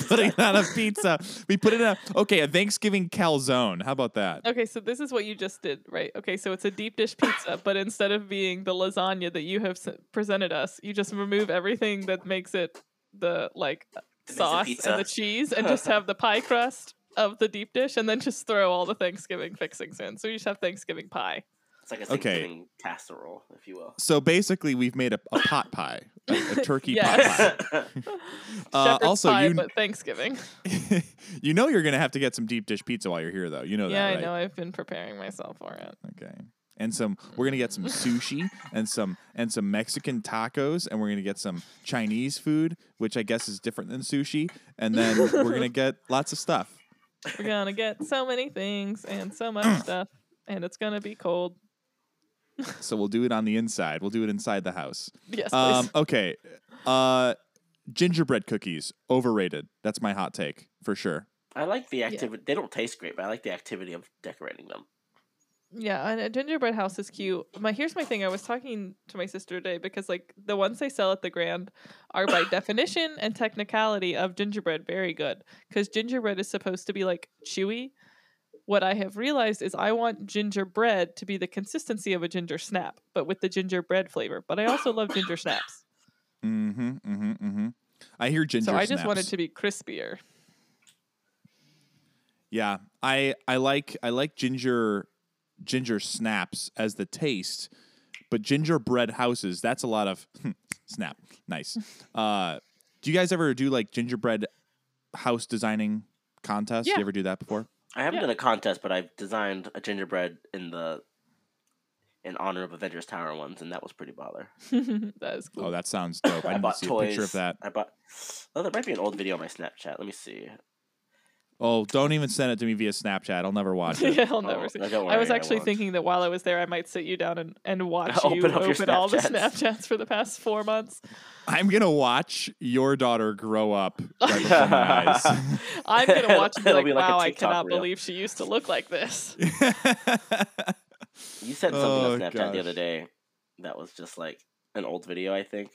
Putting it on a pizza. We put it in a okay, a Thanksgiving calzone. How about that? okay, so this is what you just did, right? Okay, so it's a deep dish pizza, but instead of being the lasagna that you have s- presented us, you just remove everything that makes it the like sauce pizza. and the cheese, and just have the pie crust of the deep dish, and then just throw all the Thanksgiving fixings in. So you just have Thanksgiving pie. It's like a Okay. Thanksgiving casserole, if you will. So basically, we've made a, a pot pie, a, a turkey pot pie. Uh, also, pie, you but Thanksgiving. you know you're gonna have to get some deep dish pizza while you're here, though. You know yeah, that, I right? know. I've been preparing myself for it. Okay. And some we're gonna get some sushi and some and some Mexican tacos and we're gonna get some Chinese food, which I guess is different than sushi, and then we're gonna get lots of stuff. We're gonna get so many things and so much stuff, and it's gonna be cold. So we'll do it on the inside. We'll do it inside the house. Yes. Um, okay. Uh, gingerbread cookies overrated. That's my hot take for sure. I like the activity. They don't taste great, but I like the activity of decorating them. Yeah, and a gingerbread house is cute. My here's my thing. I was talking to my sister today because like the ones they sell at the Grand are by definition and technicality of gingerbread very good because gingerbread is supposed to be like chewy. What I have realized is I want gingerbread to be the consistency of a ginger snap, but with the gingerbread flavor. But I also love ginger snaps, Mm-hmm. Mm-hmm. Mm-hmm. I hear ginger. so I just want it to be crispier. Yeah, I I like I like ginger ginger snaps as the taste, but gingerbread houses that's a lot of snap. Nice. Uh, do you guys ever do like gingerbread house designing contests? Yeah. you ever do that before? I haven't Yeah. done a contest, but I've designed a gingerbread in the in honor of Avengers Tower ones, and that was pretty baller. that is cool. Oh, that sounds dope. I, I need to bought see toys. a picture of that. I bought. Oh, there might be an old video on my Snapchat. Let me see. Oh, don't even send it to me via Snapchat. I'll never watch it. yeah, I'll never Oh, see. no, don't I was worry, I actually thinking that while I was there, I might sit you down and, and watch Open you up open all the Snapchats. Snapchats for the past four months. I'm gonna watch your daughter grow up right eyes. I'm gonna watch and be It'll like, be like "Wow, I cannot reel." believe she used to look like this." You sent something Oh, on Snapchat gosh. the other day that was just like an old video, I think.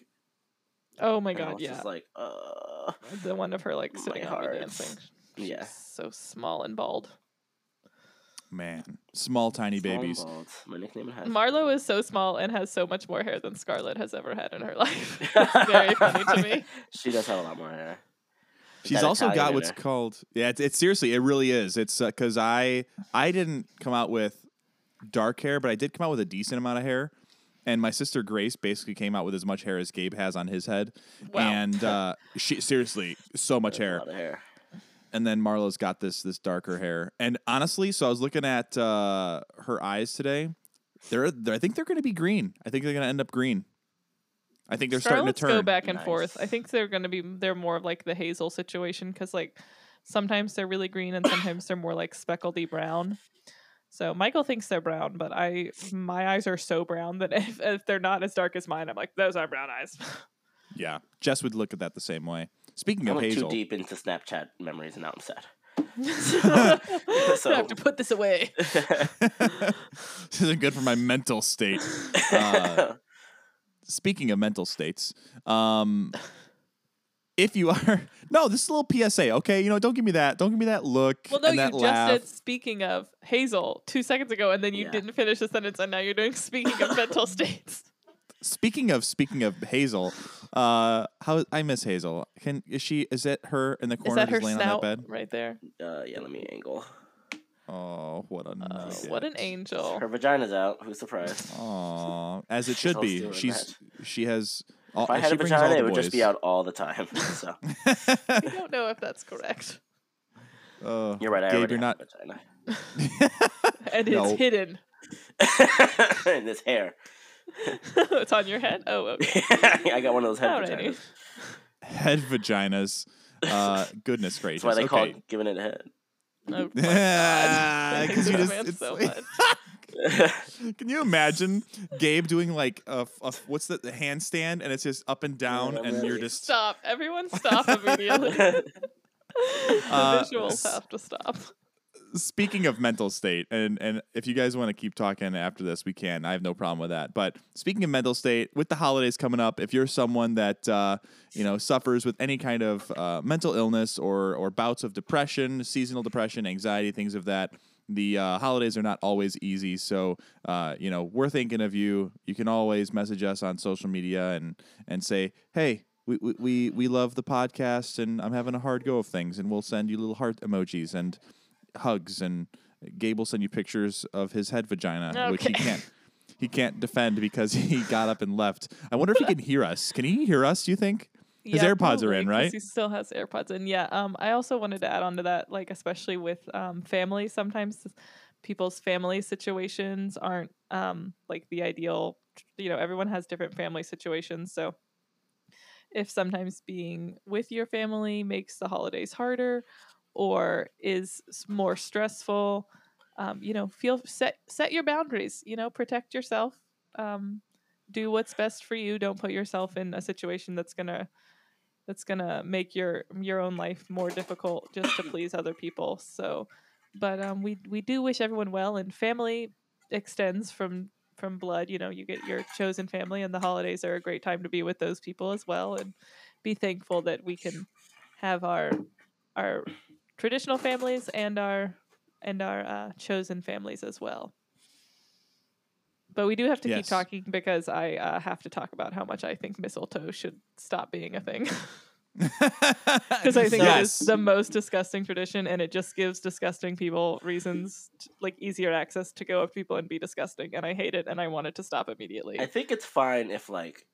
Oh my and I god, was yeah, just like, uh, the one of her like sitting on me heart. dancing. She's Yeah. so small and bald. Man, small tiny Small babies. My nickname in high Marlowe is so small and has so much more hair than Scarlett has ever had in her life. it's very funny to me. She does have a lot more hair. Is She's also Italian got what's there? called yeah. It's, it's seriously, it really is. It's because I I didn't come out with dark hair, but I did come out with a decent amount of hair. And my sister Grace basically came out with as much hair as Gabe has on his head, Wow. and uh, she seriously so much A hair. lot of hair. And then Marlowe's got this this darker hair. And honestly, so I was looking at uh, her eyes today. They're, they're I think they're going to be green. I think they're going to end up green. I think they're Scarlett's starting to turn. go back and forth. I think they're going to be they're more of like the Hazel situation because like sometimes they're really green and sometimes they're more like speckledy brown. So Michael thinks they're brown, but I my eyes are so brown that if, if they're not as dark as mine, I'm like those are brown eyes. Yeah, Jess would look at that the same way. Speaking I of went Hazel, too deep into Snapchat memories, and now I'm sad. so, I have to put this away. this isn't good for my mental state. Uh, speaking of mental states, um, if you are no, this is a little PSA. Okay, you know, don't give me that. Don't give me that look. Well, no, and you that just laugh. said speaking of Hazel two seconds ago, and then you Yeah. didn't finish the sentence, and now you're doing speaking of mental states. Speaking of speaking of Hazel, uh, how I miss Hazel. Can is she? Is it her in the corner? Is that her just laying on that snout bed? right there? uh, yeah, let me angle. Oh, what a Oh, nugget. what an angel! Her vagina's out. Who's surprised? Aw, as it should all be. doing She's she has. All, If I had she a brings all vagina, the it would just be boys. out all the time. So I don't know if that's correct. Oh, you're right. I Gabe, already you're not. have a And No. it's hidden. vagina. and this hair. it's on your head. Oh, okay. I got one of those head Alrighty. vaginas. head vaginas. Uh, goodness gracious. That's why they call okay. it giving it a head. Oh. Because you just it's so like- Can you imagine Gabe doing like a what's the, the handstand and it's just up and down I'm and you're just Stop. Everyone stop immediately. the Uh, visuals have to stop. Speaking of mental state and and if you guys want to keep talking after this we can i have no problem with that. But speaking of mental state with the holidays coming up if you're someone that uh, you know suffers with any kind of uh, mental illness or or bouts of depression seasonal depression anxiety things of that the uh, holidays are not always easy. So uh, you know we're thinking of you. You can always message us on social media and and say hey we, we, we, we love the podcast and I'm having a hard go of things and we'll send you little heart emojis. And hugs and Gabe will send you pictures of his head vagina, which he can't he can't defend because he got up and left. I wonder if he can hear us. Can he hear us? Do you think? His AirPods are in, right? He still has AirPods in. Yeah. Um. I also wanted to add on to that, like especially with um family. Sometimes people's family situations aren't um like the ideal. You know, everyone has different family situations, so if sometimes being with your family makes the holidays harder or is more stressful um, you know feel set set your boundaries you know protect yourself um, do what's best for you don't put yourself in a situation that's gonna that's gonna make your your own life more difficult just to please other people so but um, we we do wish everyone well and family extends from from blood. You know, you get your chosen family, and the holidays are a great time to be with those people as well, and be thankful that we can have our our traditional families and our and our uh, chosen families as well. But we do have to keep talking because I uh, have to talk about how much I think mistletoe should stop being a thing. Because I think it is the most disgusting tradition, and it just gives disgusting people reasons, t like easier access to go up to people and be disgusting. And I hate it, and I want it to stop immediately. I think it's fine if like,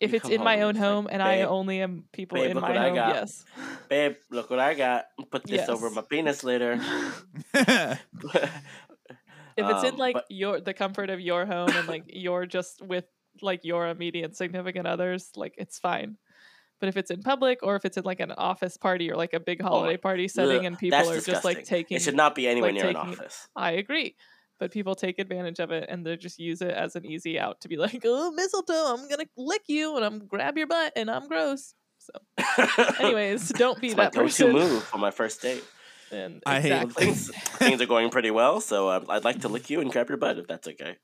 if you it's in my own and it's like, home, and I only am people babe, in my what I home, got." yes. babe, look what I got. Put this over my penis later. if it's in Um, like but- your the comfort of your home and like you're just with like your immediate significant others, like it's fine. But if it's in public or if it's in like an office party or like a big holiday party setting Ugh, and people that's are just like taking It should not be anywhere like, near an taking it- office. I agree. But people take advantage of it and they just use it as an easy out to be like, oh, mistletoe, I'm going to lick you and I'm grab your butt and I'm gross. So, anyways, don't be it's that go-to person. move for my first date. And I hate- Things things are going pretty well, so um, I'd like to lick you and grab your butt if that's okay.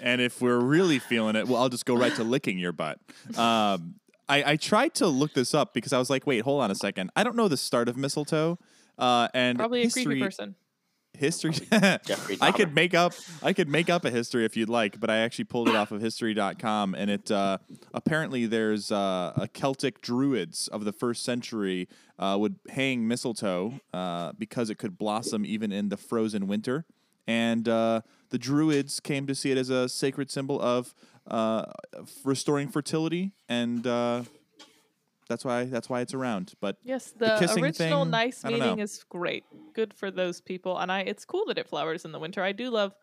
and if we're really feeling it, well, I'll just go right to licking your butt. Um, I, I tried to look this up because I was like, wait, hold on a second. I don't know the start of mistletoe. Uh, and Probably a history, creepy person. History. I could make up I could make up a history if you'd like, but I actually pulled it off of history.com and it uh, apparently there's uh, a Celtic druids of the first century uh, would hang mistletoe uh, because it could blossom even in the frozen winter. And uh, the druids came to see it as a sacred symbol of uh, restoring fertility and uh, that's why that's why it's around. But Yes, the the, original thing, nice I don't meaning know. is great. Good for those people, and I. It's cool that it flowers in the winter. I do love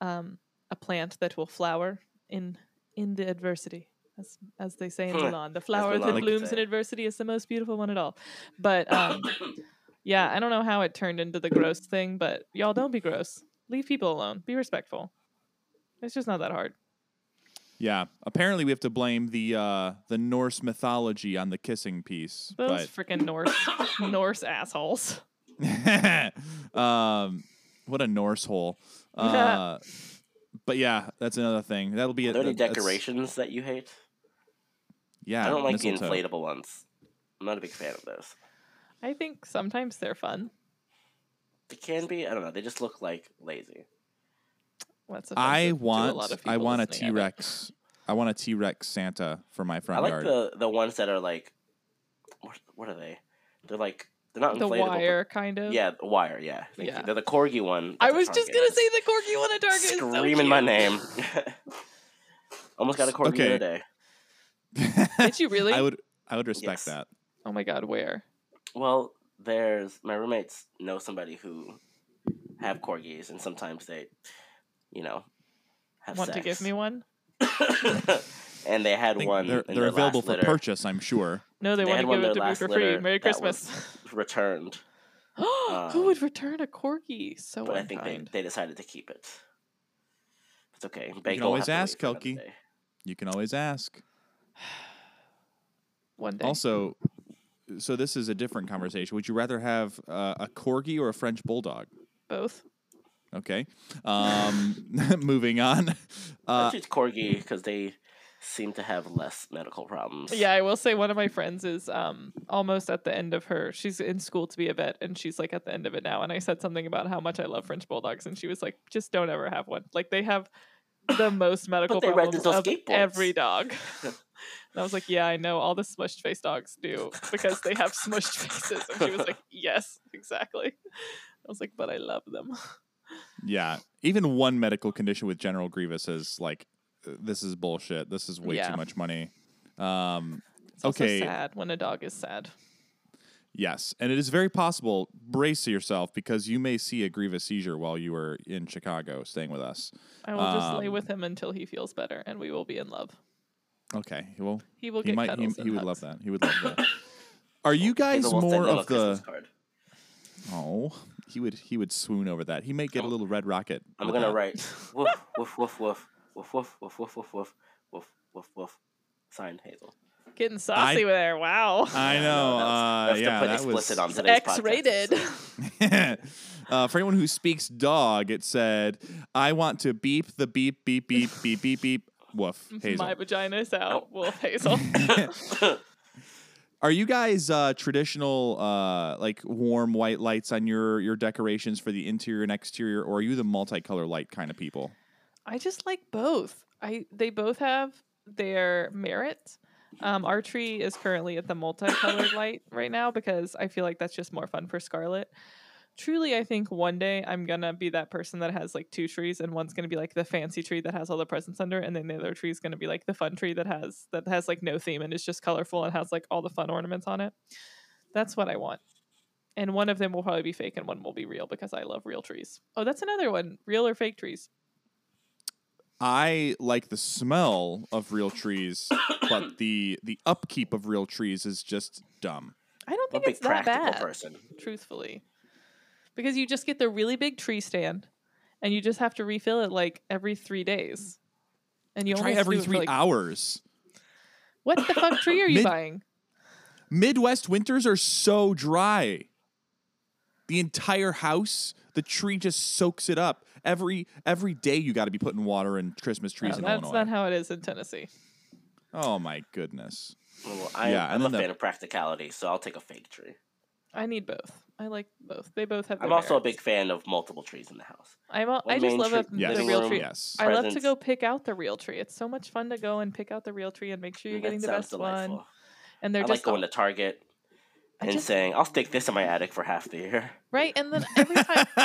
um, a plant that will flower in in the adversity, as as they say in Huh, Mulan. The flower that would blooms in adversity is the most beautiful one at all. But um, yeah, I don't know how it turned into the gross thing, but y'all don't be gross. Leave people alone. Be respectful. It's just not that hard. Yeah, apparently we have to blame the uh, the Norse mythology on the kissing piece. Those but freaking Norse Norse assholes. um, what a Norse hole. Uh, but yeah, that's another thing. That'll be Are a, there any that's- decorations that you hate? Yeah, I don't like the inflatable ones. I'm not a big fan of those. I think sometimes they're fun. They can be. I don't know. They just look like lazy. That's I offensive to a lot want of I want a listening, T I bet. Rex. I want a T Rex Santa for my front yard. I like yard. the the ones that are like, what, what are they? They're like they're not The inflatable. but- wire, kind of. Yeah, the wire. Yeah, Thank Yeah. you. They're the corgi one. I was just gonna say the corgi one at Target. is so Screaming my name. Almost got a corgi Okay. today. Did you really? I would I would respect Yes. that. Oh my god, where? Well, there's my roommates know somebody who have corgis, and sometimes they, you know, have Want to give me one? and they had one. they're in they're their available last for litter purchase, I'm sure. No, they, They want had to one give it to me for free. Merry Christmas. returned, Who um, would return a corgi? So but I think they, they decided to keep it. It's okay. Bagel will always ask, wait for another Kelky. You can always ask. One day. Also, so this is a different conversation. Would you rather have uh, a corgi or a French bulldog? both. Okay. Um, moving on. I Uh, choose corgi because they seem to have less medical problems. Yeah, I will say one of my friends is um almost at the end of her. She's in school to be a vet, and she's like at the end of it now. And I said something about how much I love French bulldogs, and she was like, "Just don't ever have one. Like they have the most medical they problems of skateboards." every dog." and I was like, "Yeah, I know. All the smushed face dogs do because they have smushed faces." And she was like, "Yes, exactly." I was like, "But I love them." Yeah. Even one medical condition with general grievous is like, this is bullshit. This is way Yeah. too much money. Um, It's also Okay. sad when a dog is sad. Yes, and it is very possible. Brace yourself because you may see a grievous seizure while you are in Chicago staying with us. I will just lay Um, with him until he feels better, and we will be in love. Okay, well, He will he get might. He, cuddles he would love that. He would love that. Are you guys Hazel will send more of the? card. Oh, he would. He would swoon over that. He might get a little red rocket. I'm gonna that. write woof woof woof woof woof woof woof woof woof woof woof woof woof. Signed Hazel. Getting saucy with there. Wow. I Yeah, know. no, uh, we yeah, to put that explicit was. on today's X-rated. episode. uh, for anyone who speaks dog, it said, "I want to beep the beep beep beep beep beep beep." Woof. Hazel. My vagina is out. Wolf Hazel. Are you guys uh, traditional, uh, like warm white lights on your your decorations for the interior and exterior, or are you the multicolor light kind of people? I just like both. I they both have their merits. Um, our tree is currently at the multicolored light right now because I feel like that's just more fun for Scarlett. Truly, I think one day I'm gonna be that person that has like two trees, and one's gonna be like the fancy tree that has all the presents under, and then the other tree is gonna be like the fun tree that has that has like no theme and is just colorful and has like all the fun ornaments on it. That's what I want. And one of them will probably be fake, and one will be real because I love real trees. Oh, that's another one: real or fake trees. I like the smell of real trees, but the the upkeep of real trees is just dumb. I don't I'm think it's that practical bad. person. truthfully. Because you just get the really big tree stand and you just have to refill it like every three days. And you Try only have to every do it for, three like- hours. What the fuck tree are you Mid- buying? Midwest winters are so dry. The entire house, the tree just soaks it up. Every every day you got to be putting water in Christmas oh, trees No, in that's Illinois. not how it is in Tennessee. oh my goodness. Well, I, yeah, i'm a then the- fan of practicality, so I'll take a fake tree. I need both. I like both. They both have. I'm their also a big fan of multiple trees in the house. I'm. A, I one just love tree- a, Yes. the real tree. Yes. I love to go pick out the real tree. It's so much fun to go and pick out the real tree and make sure you're Mm, getting the sounds best one. And they're I just like going all- to Target and just- saying, "I'll stick this in my attic for half the year." right. And then every time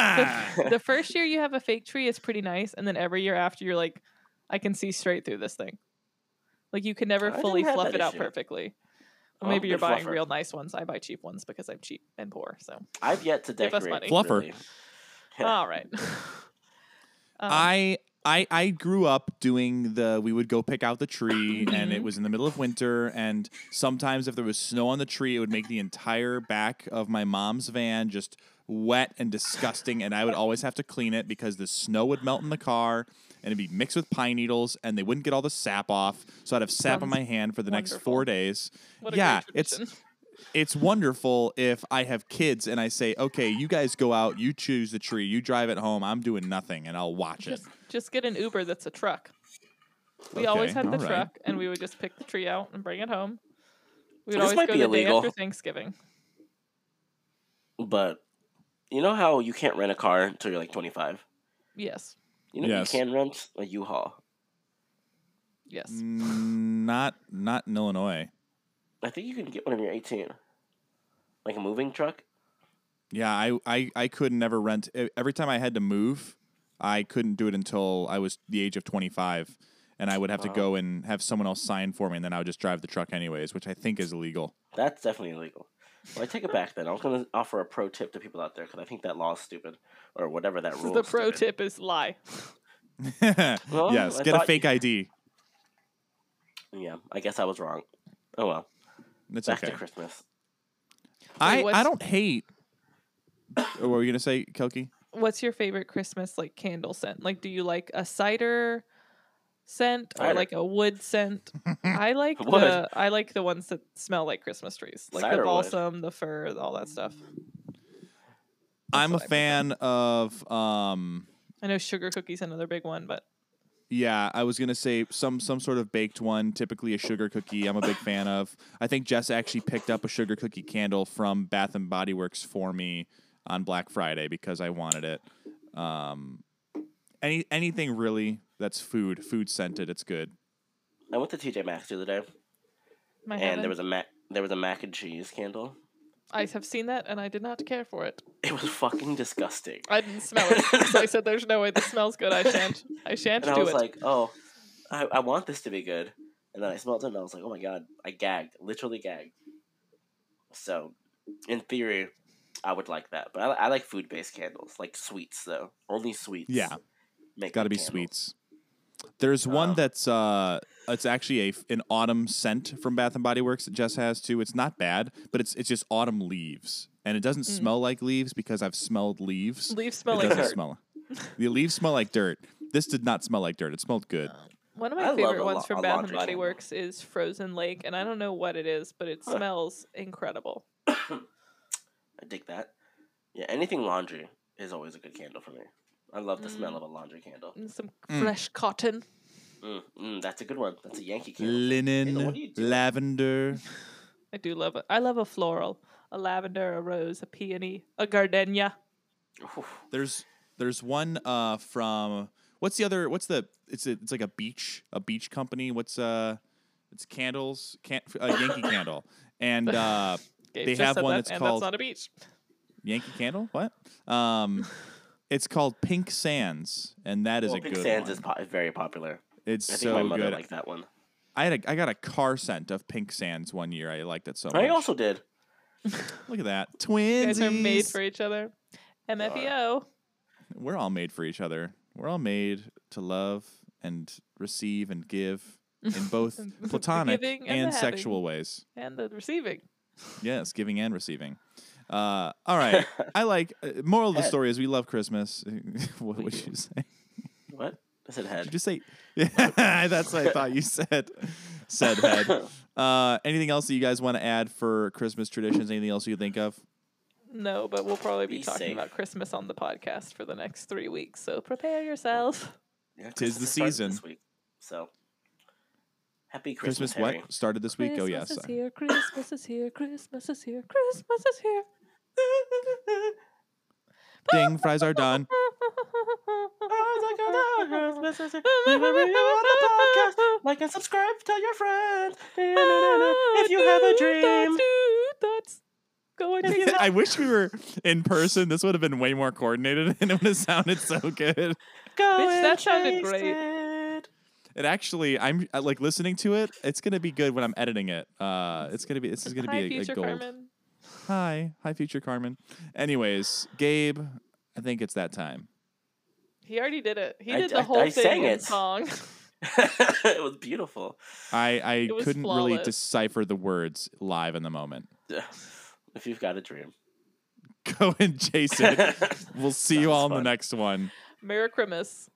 the, the first year you have a fake tree, it's pretty nice, and then every year after, you're like, I can see straight through this thing. Like you can never I fully fluff that it out perfectly. Well, maybe you're buying fluffer. real nice ones. I buy cheap ones because I'm cheap and poor. So I've yet to Give us decorate. money. Fluffer. really. all right. Um, I I I grew up doing the we would go pick out the tree and it was in the middle of winter and sometimes if there was snow on the tree it would make the entire back of my mom's van just wet and disgusting and I would always have to clean it because the snow would melt in the car and it'd be mixed with pine needles and they wouldn't get all the sap off so I'd have sap on my hand for the next 4 days. what a yeah, great it's it's wonderful if I have kids and I say, "Okay, you guys go out, you choose the tree, you drive it home, I'm doing nothing and I'll watch it." just just get an Uber that's a truck. We always had the all right. truck, and we would just pick the tree out and bring it home. We would This always might go be the day after Thanksgiving. But you know how you can't rent a car until you're like 25. Yes, You know Yes. you can rent a U-Haul. yes. Mm, not not in Illinois. I think you can get one when you're 18. Like a moving truck. Yeah, I, I, I could never rent. Every time I had to move, I couldn't do it until I was the age of 25. And I would have to go and have someone else sign for me, and then I would just drive the truck anyways, which I think is illegal. That's definitely illegal. Well, I take it back then. I was going to offer a pro tip to people out there because I think that law is stupid or whatever that rule. is the pro stupid. tip is lie. Well, yes, I get a fake you- ID. Yeah, I guess I was wrong. Oh well. It's Back okay. to Christmas. I, I don't hate. Oh, what were you gonna say, Kelky? What's your favorite Christmas like candle scent? Like, do you like a cider scent or Cider. like a wood scent? I like Wood. the I like the ones that smell like Christmas trees, like Cider the wood. balsam, the fir, all that stuff. I'm a what I prefer. fan of um I know sugar cookies another big one, but Yeah, I was gonna say some some sort of baked one, typically a sugar cookie. I'm a big fan of. I think Jess actually picked up a sugar cookie candle from Bath and Body Works for me on Black Friday because I wanted it. Um, any anything really that's food, food scented, it's good. I went to TJ Maxx the other day, my and there was a mac there was a mac and cheese candle. I have seen that and I did not care for it. It was fucking disgusting. I didn't smell it, so I said, "There's no way this smells good. I shan't. I shan't And I do was it." like, oh, I, I want this to be good. And then I smelled it and I was like, oh my god, I gagged, literally gagged. So, in theory, I would like that. But I, I like food based candles, like sweets though. Only sweets. Yeah. Make Got to be candles. sweets. There's one Oh. that's uh, it's actually a an autumn scent from Bath and Body Works that Jess has too. It's not bad, but it's it's just autumn leaves, and it doesn't Mm. smell like leaves because I've smelled leaves. Leaves smell it like doesn't dirt. smell. The leaves smell like dirt. This did not smell like dirt. It smelled good. One of my love favorite ones la- from Bath and Body candle. Works is Frozen Lake, and I don't know what it is, but it Huh. smells incredible. I dig that. Yeah, anything laundry is always a good candle for me. I love the smell Mm. of a laundry candle. And some Mm. fresh cotton. Mm, mm, that's a good one. That's a Yankee candle. Linen, Taylor, what do you do? lavender. I do love it. I love a floral, a lavender, a rose, a peony, a gardenia. Oof. There's there's one uh from what's the other what's the it's a, it's like a beach a beach company what's uh it's candles can a Yankee candle and uh Gabe They just have said one that, that's and called- that's not a beach. Yankee candle what um it's called Pink Sands and that is Well, a Pink good Sands one. is po- very popular. it's I think so my mother good liked that one. I had a, I got a car scent of Pink Sands one year I liked it so much I also did. look at that You twins guys are made for each other. MFEO. we're all made for each other we're all made to love and receive and give in both platonic giving and the and having. sexual ways. And the receiving. Yes, giving and receiving. Uh, all right. I like uh, moral of the Head. story is we love Christmas. what We would do. you say? What? I said Did head. you say? Yeah, that's what I thought you said. Said head. Uh, anything else that you guys want to add for Christmas traditions? Anything else you think of? No, but we'll probably be, Be talking safe. about Christmas on the podcast for the next three weeks. So prepare yourself. Yeah, Tis the Christmas has season. This week, so happy Christmas, Christmas, Harry. what started this week? oh yes. Christmas is here. Christmas is here. Christmas is here. Christmas is here. Ding, fries are done. Like and subscribe, tell your friends. If you have a dream. That's going to I wish we were in person. This would have been way more coordinated and it would have sounded so good. Go Bitch, that sounded great. it. It actually, I'm like listening to it. It's gonna be good when I'm editing it. Uh, it's gonna be. This is gonna Hi, be a, a gold. Carmen. Hi, hi, future Carmen. Anyways, Gabe, I think it's that time. He already did it. He I- did I- the whole I thing sang in it. song. it was beautiful. I I was couldn't really decipher the words live in the moment. If you've got a dream. Go and chase it. We'll see you Sounds all in the next one. Merry Christmas.